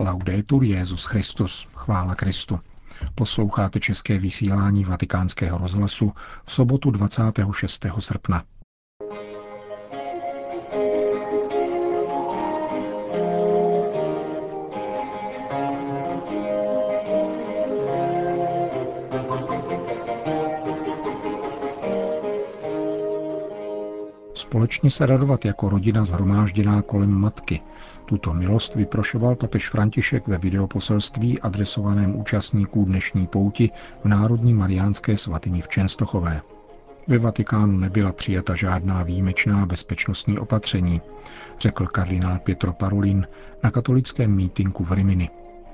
Laudetur Jezus Christus, chvála Kristu. Posloucháte české vysílání Vatikánského rozhlasu v sobotu 26. srpna. Společně se radovat jako rodina zhromážděná kolem matky, tuto milost vyprošoval papež František ve videoposelství adresovaném účastníků dnešní pouti v Národní mariánské svatyni v Čenstochové. Ve Vatikánu nebyla přijata žádná výjimečná bezpečnostní opatření, řekl kardinál Pietro Parolin na katolickém mítinku v Rimini.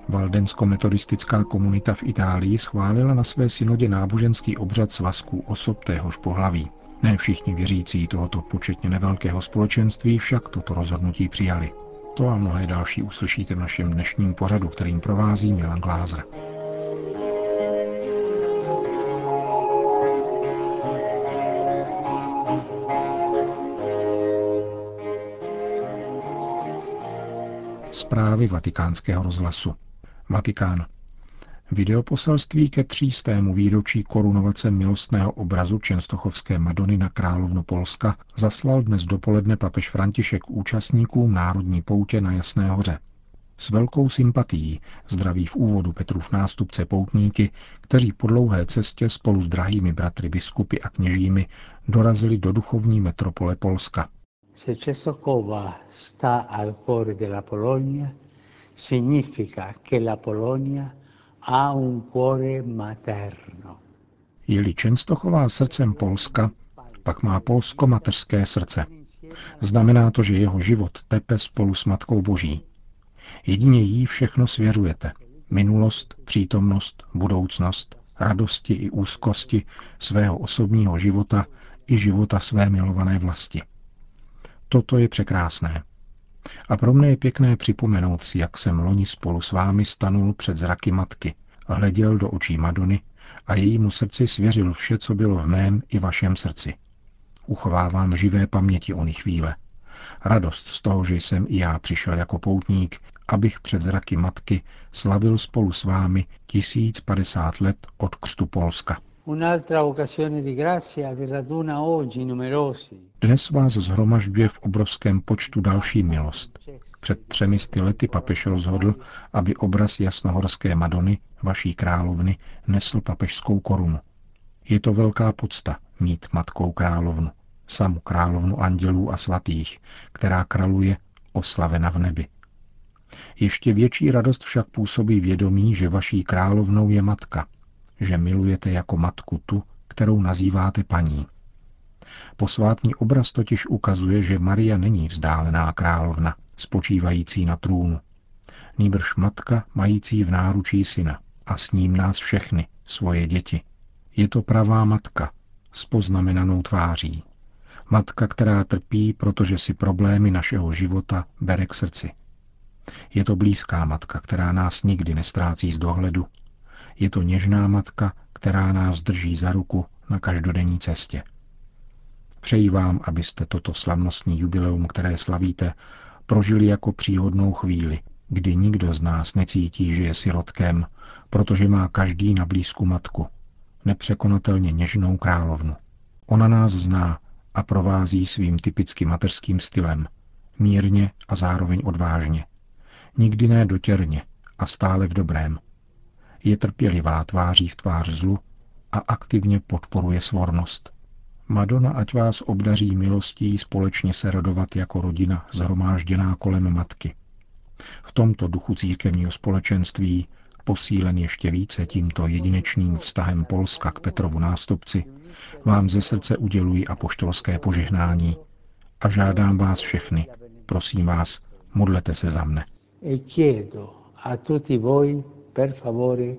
Valdensko-metodistická komunita v Itálii schválila na své synodě náboženský obřad svazků osob téhož pohlaví. Ne všichni věřící tohoto početně nevelkého společenství však toto rozhodnutí přijali. To a mnohé další uslyšíte v našem dnešním pořadu, kterým provází Milan Glázer. Zprávy vatikánského rozhlasu. Vatikán. Videoposelství ke třístému výročí korunovace milostného obrazu Čenstochovské Madony na královnu Polska zaslal dnes dopoledne papež František účastníkům národní poutě na Jasné hoře. S velkou sympatií zdraví v úvodu Petrův nástupce poutníky, kteří po dlouhé cestě spolu s drahými bratry biskupy a kněžími dorazili do duchovní metropole Polska. Se Českova sta al cuore della Polonia, significa che la Polonia ha un cuore materno. Je-li Čenstochová srdcem Polska, pak má Polsko mateřské srdce. Znamená to, že jeho život tepe spolu s Matkou Boží. Jedině jí všechno svěřujete. Minulost, přítomnost, budoucnost, radosti i úzkosti svého osobního života i života své milované vlasti. Toto je překrásné. A pro mne je pěkné připomenout si, jak jsem loni spolu s vámi stanul před zraky matky, hleděl do očí Madony a jejímu srdci svěřil vše, co bylo v mém i vašem srdci. Uchovávám živé paměti o chvíle. Radost z toho, že jsem i já přišel jako poutník, abych před zraky matky slavil spolu s vámi 1050 let od křtu Polska. Dnes vás zhromažďuje v obrovském počtu další milost. Před třemi sty lety papež rozhodl, aby obraz jasnohorské Madony, vaší královny, nesl papežskou korunu. Je to velká podsta mít matkou královnu, samu královnu andělů a svatých, která kraluje oslavena v nebi. Ještě větší radost však působí vědomí, že vaší královnou je matka – že milujete jako matku tu, kterou nazýváte paní. Posvátný obraz totiž ukazuje, že Maria není vzdálená královna, spočívající na trůnu. Nýbrž matka, mající v náručí syna a s ním nás všechny, svoje děti. Je to pravá matka, s poznamenanou tváří. Matka, která trpí, protože si problémy našeho života bere k srdci. Je to blízká matka, která nás nikdy nestrácí z dohledu je to něžná matka, která nás drží za ruku na každodenní cestě. Přeji vám, abyste toto slavnostní jubileum, které slavíte, prožili jako příhodnou chvíli, kdy nikdo z nás necítí, že je sirotkem, protože má každý na blízku matku, nepřekonatelně něžnou královnu. Ona nás zná a provází svým typicky mateřským stylem, mírně a zároveň odvážně. Nikdy ne dotěrně a stále v dobrém – je trpělivá tváří v tvář zlu a aktivně podporuje svornost. Madonna ať vás obdaří milostí společně se radovat jako rodina zhromážděná kolem matky. V tomto duchu církevního společenství, posílen ještě více tímto jedinečným vztahem Polska k Petrovu nástupci, vám ze srdce uděluji apoštolské požehnání a žádám vás všechny, prosím vás, modlete se za mne. E chiedo a tutti voi per favore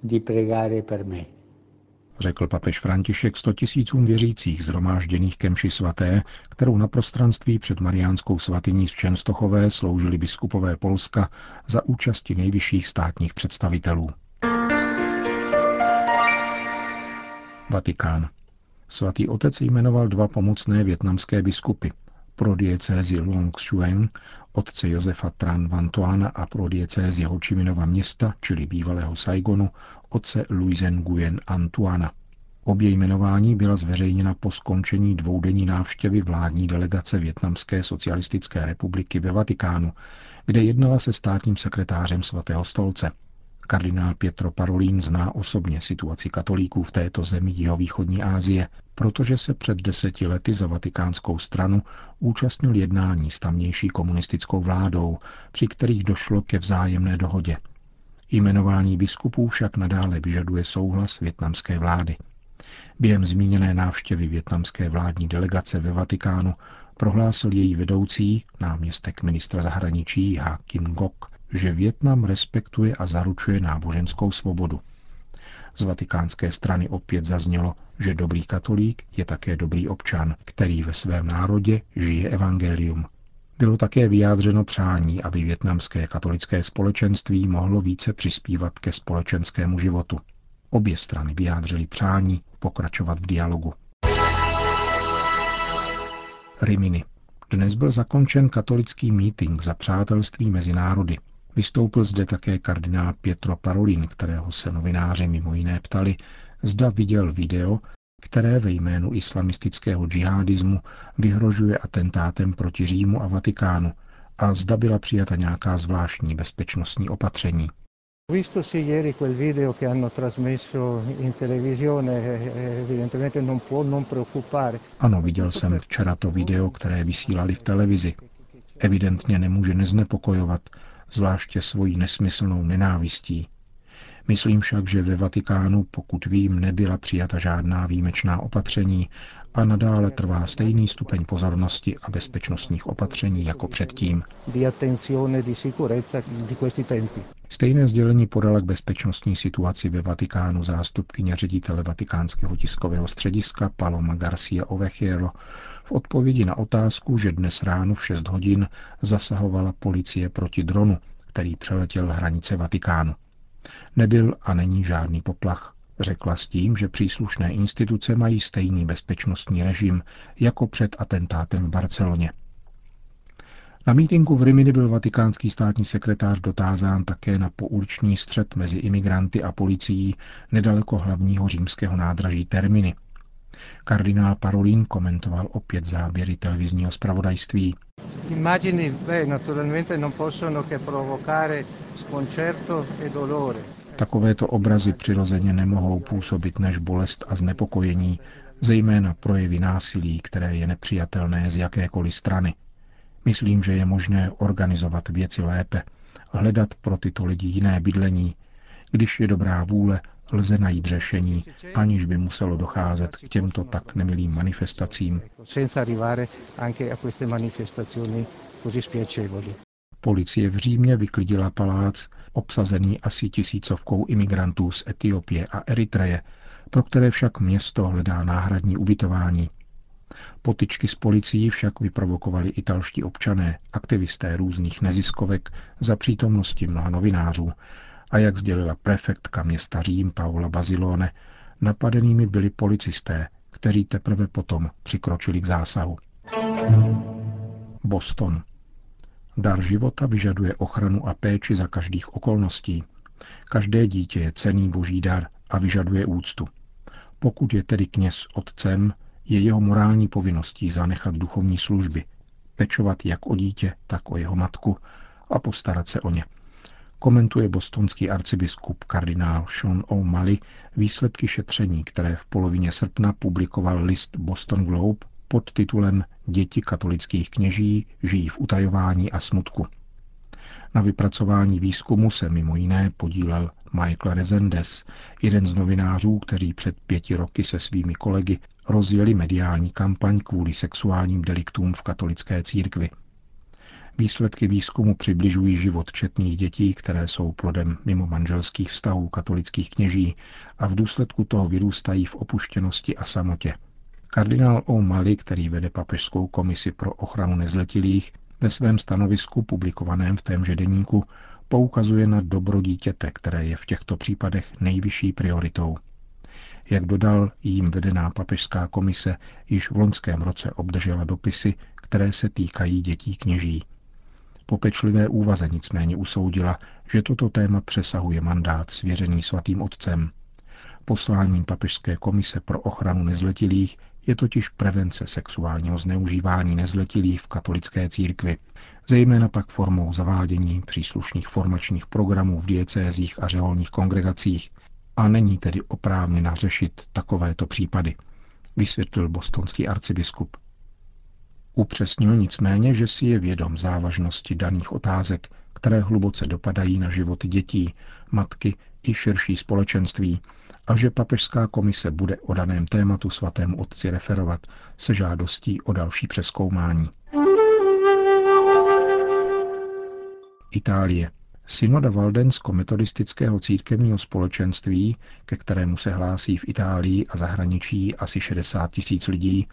di pregare per me. Řekl papež František sto tisícům věřících zhromážděných ke mši svaté, kterou na prostranství před Mariánskou svatyní z Čenstochové sloužili biskupové Polska za účasti nejvyšších státních představitelů. Vatikán. Svatý otec jmenoval dva pomocné větnamské biskupy, pro diecézi Longshuang otce Josefa Tran Vantuana a pro diecézi Hočiminova města, čili bývalého Saigonu, otce Luisen Nguyen Antuana. Obě jmenování byla zveřejněna po skončení dvoudenní návštěvy vládní delegace Větnamské socialistické republiky ve Vatikánu, kde jednala se státním sekretářem svatého stolce. Kardinál Pietro Parolin zná osobně situaci katolíků v této zemi jihovýchodní Asie, protože se před deseti lety za vatikánskou stranu účastnil jednání s tamnější komunistickou vládou, při kterých došlo ke vzájemné dohodě. Jmenování biskupů však nadále vyžaduje souhlas větnamské vlády. Během zmíněné návštěvy větnamské vládní delegace ve Vatikánu prohlásil její vedoucí, náměstek ministra zahraničí Ha Kim Gok, že Větnam respektuje a zaručuje náboženskou svobodu. Z vatikánské strany opět zaznělo, že dobrý katolík je také dobrý občan, který ve svém národě žije evangelium. Bylo také vyjádřeno přání, aby větnamské katolické společenství mohlo více přispívat ke společenskému životu. Obě strany vyjádřily přání pokračovat v dialogu. Rimini. Dnes byl zakončen katolický meeting za přátelství mezi národy. Vystoupil zde také kardinál Pietro Parolin, kterého se novináři mimo jiné ptali, zda viděl video, které ve jménu islamistického džihadismu vyhrožuje atentátem proti Římu a Vatikánu a zda byla přijata nějaká zvláštní bezpečnostní opatření. Eh, preoccupare. Ano, viděl jsem včera to video, které vysílali v televizi. Evidentně nemůže neznepokojovat, zvláště svojí nesmyslnou nenávistí. Myslím však, že ve Vatikánu, pokud vím, nebyla přijata žádná výjimečná opatření a nadále trvá stejný stupeň pozornosti a bezpečnostních opatření jako předtím. Stejné sdělení podala k bezpečnostní situaci ve Vatikánu zástupkyně ředitele Vatikánského tiskového střediska Paloma Garcia Ovechiero v odpovědi na otázku, že dnes ráno v 6 hodin zasahovala policie proti dronu, který přeletěl hranice Vatikánu. Nebyl a není žádný poplach, řekla s tím, že příslušné instituce mají stejný bezpečnostní režim jako před atentátem v Barceloně. Na mítinku v Rimini byl vatikánský státní sekretář dotázán také na pouliční střed mezi imigranty a policií nedaleko hlavního římského nádraží Terminy. Kardinál Parolin komentoval opět záběry televizního zpravodajství. Immagini, beh, naturalmente non possono che provocare sconcerto e dolore. Takovéto obrazy přirozeně nemohou působit než bolest a znepokojení, zejména projevy násilí, které je nepřijatelné z jakékoliv strany. Myslím, že je možné organizovat věci lépe, hledat pro tyto lidi jiné bydlení. Když je dobrá vůle, lze najít řešení, aniž by muselo docházet k těmto tak nemilým manifestacím. Policie v Římě vyklidila palác, obsazený asi tisícovkou imigrantů z Etiopie a Eritreje, pro které však město hledá náhradní ubytování. Potyčky s policií však vyprovokovali italští občané, aktivisté různých neziskovek za přítomnosti mnoha novinářů a jak sdělila prefektka města Řím Paola Bazilone, napadenými byli policisté, kteří teprve potom přikročili k zásahu. Boston. Dar života vyžaduje ochranu a péči za každých okolností. Každé dítě je cený boží dar a vyžaduje úctu. Pokud je tedy kněz otcem, je jeho morální povinností zanechat duchovní služby, pečovat jak o dítě, tak o jeho matku a postarat se o ně. Komentuje bostonský arcibiskup kardinál Sean O'Malley výsledky šetření, které v polovině srpna publikoval list Boston Globe pod titulem Děti katolických kněží žijí v utajování a smutku. Na vypracování výzkumu se mimo jiné podílel Michael Rezendes, jeden z novinářů, kteří před pěti roky se svými kolegy rozjeli mediální kampaň kvůli sexuálním deliktům v katolické církvi. Výsledky výzkumu přibližují život četných dětí, které jsou plodem mimo manželských vztahů katolických kněží a v důsledku toho vyrůstají v opuštěnosti a samotě. Kardinál O'Malley, který vede papežskou komisi pro ochranu nezletilých, ve svém stanovisku publikovaném v témže deníku poukazuje na dobro dítěte, které je v těchto případech nejvyšší prioritou. Jak dodal, jím vedená papežská komise již v loňském roce obdržela dopisy, které se týkají dětí kněží. Po pečlivé úvaze nicméně usoudila, že toto téma přesahuje mandát svěřený svatým otcem. Posláním Papežské komise pro ochranu nezletilých je totiž prevence sexuálního zneužívání nezletilých v katolické církvi, zejména pak formou zavádění příslušných formačních programů v diecézích a řeholních kongregacích a není tedy oprávněna řešit takovéto případy, vysvětlil bostonský arcibiskup. Upřesnil nicméně, že si je vědom závažnosti daných otázek, které hluboce dopadají na životy dětí, matky i širší společenství a že papežská komise bude o daném tématu svatému otci referovat se žádostí o další přeskoumání. Itálie. Synoda Valdensko-metodistického církevního společenství, ke kterému se hlásí v Itálii a zahraničí asi 60 tisíc lidí,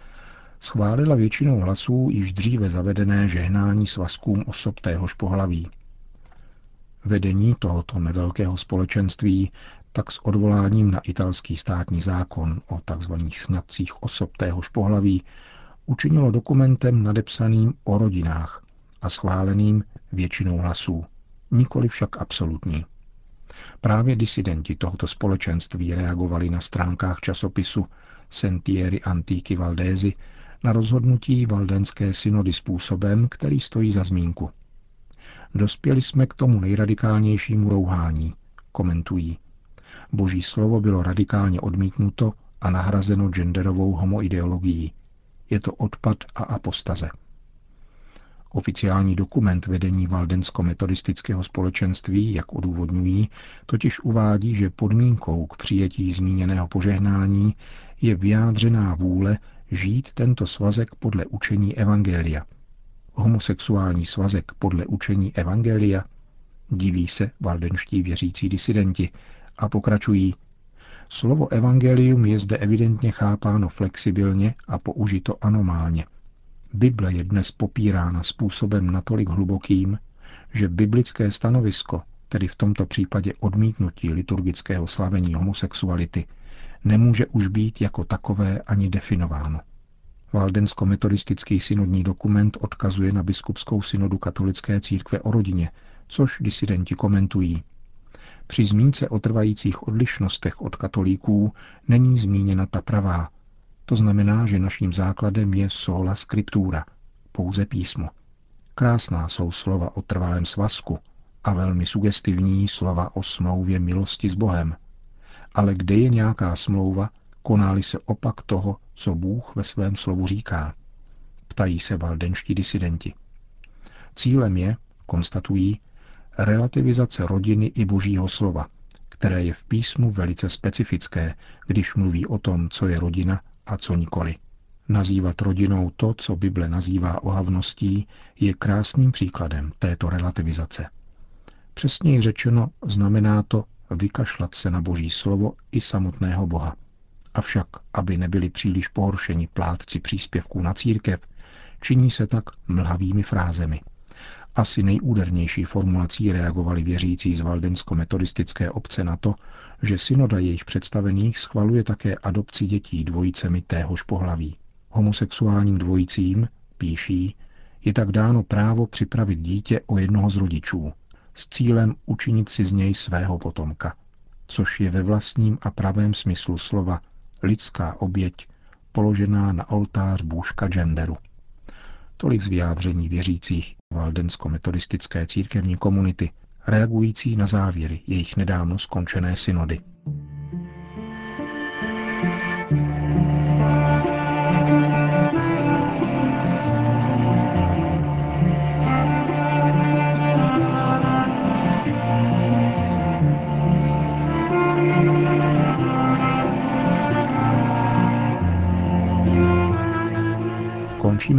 schválila většinou hlasů již dříve zavedené žehnání svazkům osob téhož pohlaví. Vedení tohoto nevelkého společenství tak s odvoláním na italský státní zákon o tzv. snadcích osob téhož pohlaví učinilo dokumentem nadepsaným o rodinách a schváleným většinou hlasů, nikoli však absolutní. Právě disidenti tohoto společenství reagovali na stránkách časopisu Sentieri Antichi Valdesi na rozhodnutí Valdenské synody způsobem, který stojí za zmínku. Dospěli jsme k tomu nejradikálnějšímu rouhání, komentují. Boží slovo bylo radikálně odmítnuto a nahrazeno genderovou homoideologií. Je to odpad a apostaze. Oficiální dokument vedení Valdensko-metodistického společenství, jak odůvodňují, totiž uvádí, že podmínkou k přijetí zmíněného požehnání je vyjádřená vůle žít tento svazek podle učení Evangelia. Homosexuální svazek podle učení Evangelia? Diví se valdenští věřící disidenti a pokračují. Slovo evangelium je zde evidentně chápáno flexibilně a použito anomálně. Bible je dnes popírána způsobem natolik hlubokým, že biblické stanovisko, tedy v tomto případě odmítnutí liturgického slavení homosexuality, nemůže už být jako takové ani definováno. Valdensko-metodistický synodní dokument odkazuje na biskupskou synodu katolické církve o rodině, což disidenti komentují. Při zmínce o trvajících odlišnostech od katolíků není zmíněna ta pravá. To znamená, že naším základem je sola scriptura, pouze písmo. Krásná jsou slova o trvalém svazku a velmi sugestivní slova o smlouvě milosti s Bohem – ale kde je nějaká smlouva, konáli se opak toho, co Bůh ve svém slovu říká. Ptají se valdenští disidenti. Cílem je, konstatují, relativizace rodiny i božího slova, které je v písmu velice specifické, když mluví o tom, co je rodina a co nikoli. Nazývat rodinou to, co Bible nazývá ohavností, je krásným příkladem této relativizace. Přesněji řečeno, znamená to vykašlat se na boží slovo i samotného Boha. Avšak, aby nebyli příliš pohoršeni plátci příspěvků na církev, činí se tak mlhavými frázemi. Asi nejúdernější formulací reagovali věřící z valdensko-metodistické obce na to, že synoda jejich představených schvaluje také adopci dětí dvojicemi téhož pohlaví. Homosexuálním dvojicím, píší, je tak dáno právo připravit dítě o jednoho z rodičů, s cílem učinit si z něj svého potomka, což je ve vlastním a pravém smyslu slova lidská oběť položená na oltář bůžka genderu. Tolik z vyjádření věřících valdensko-metodistické církevní komunity, reagující na závěry jejich nedávno skončené synody.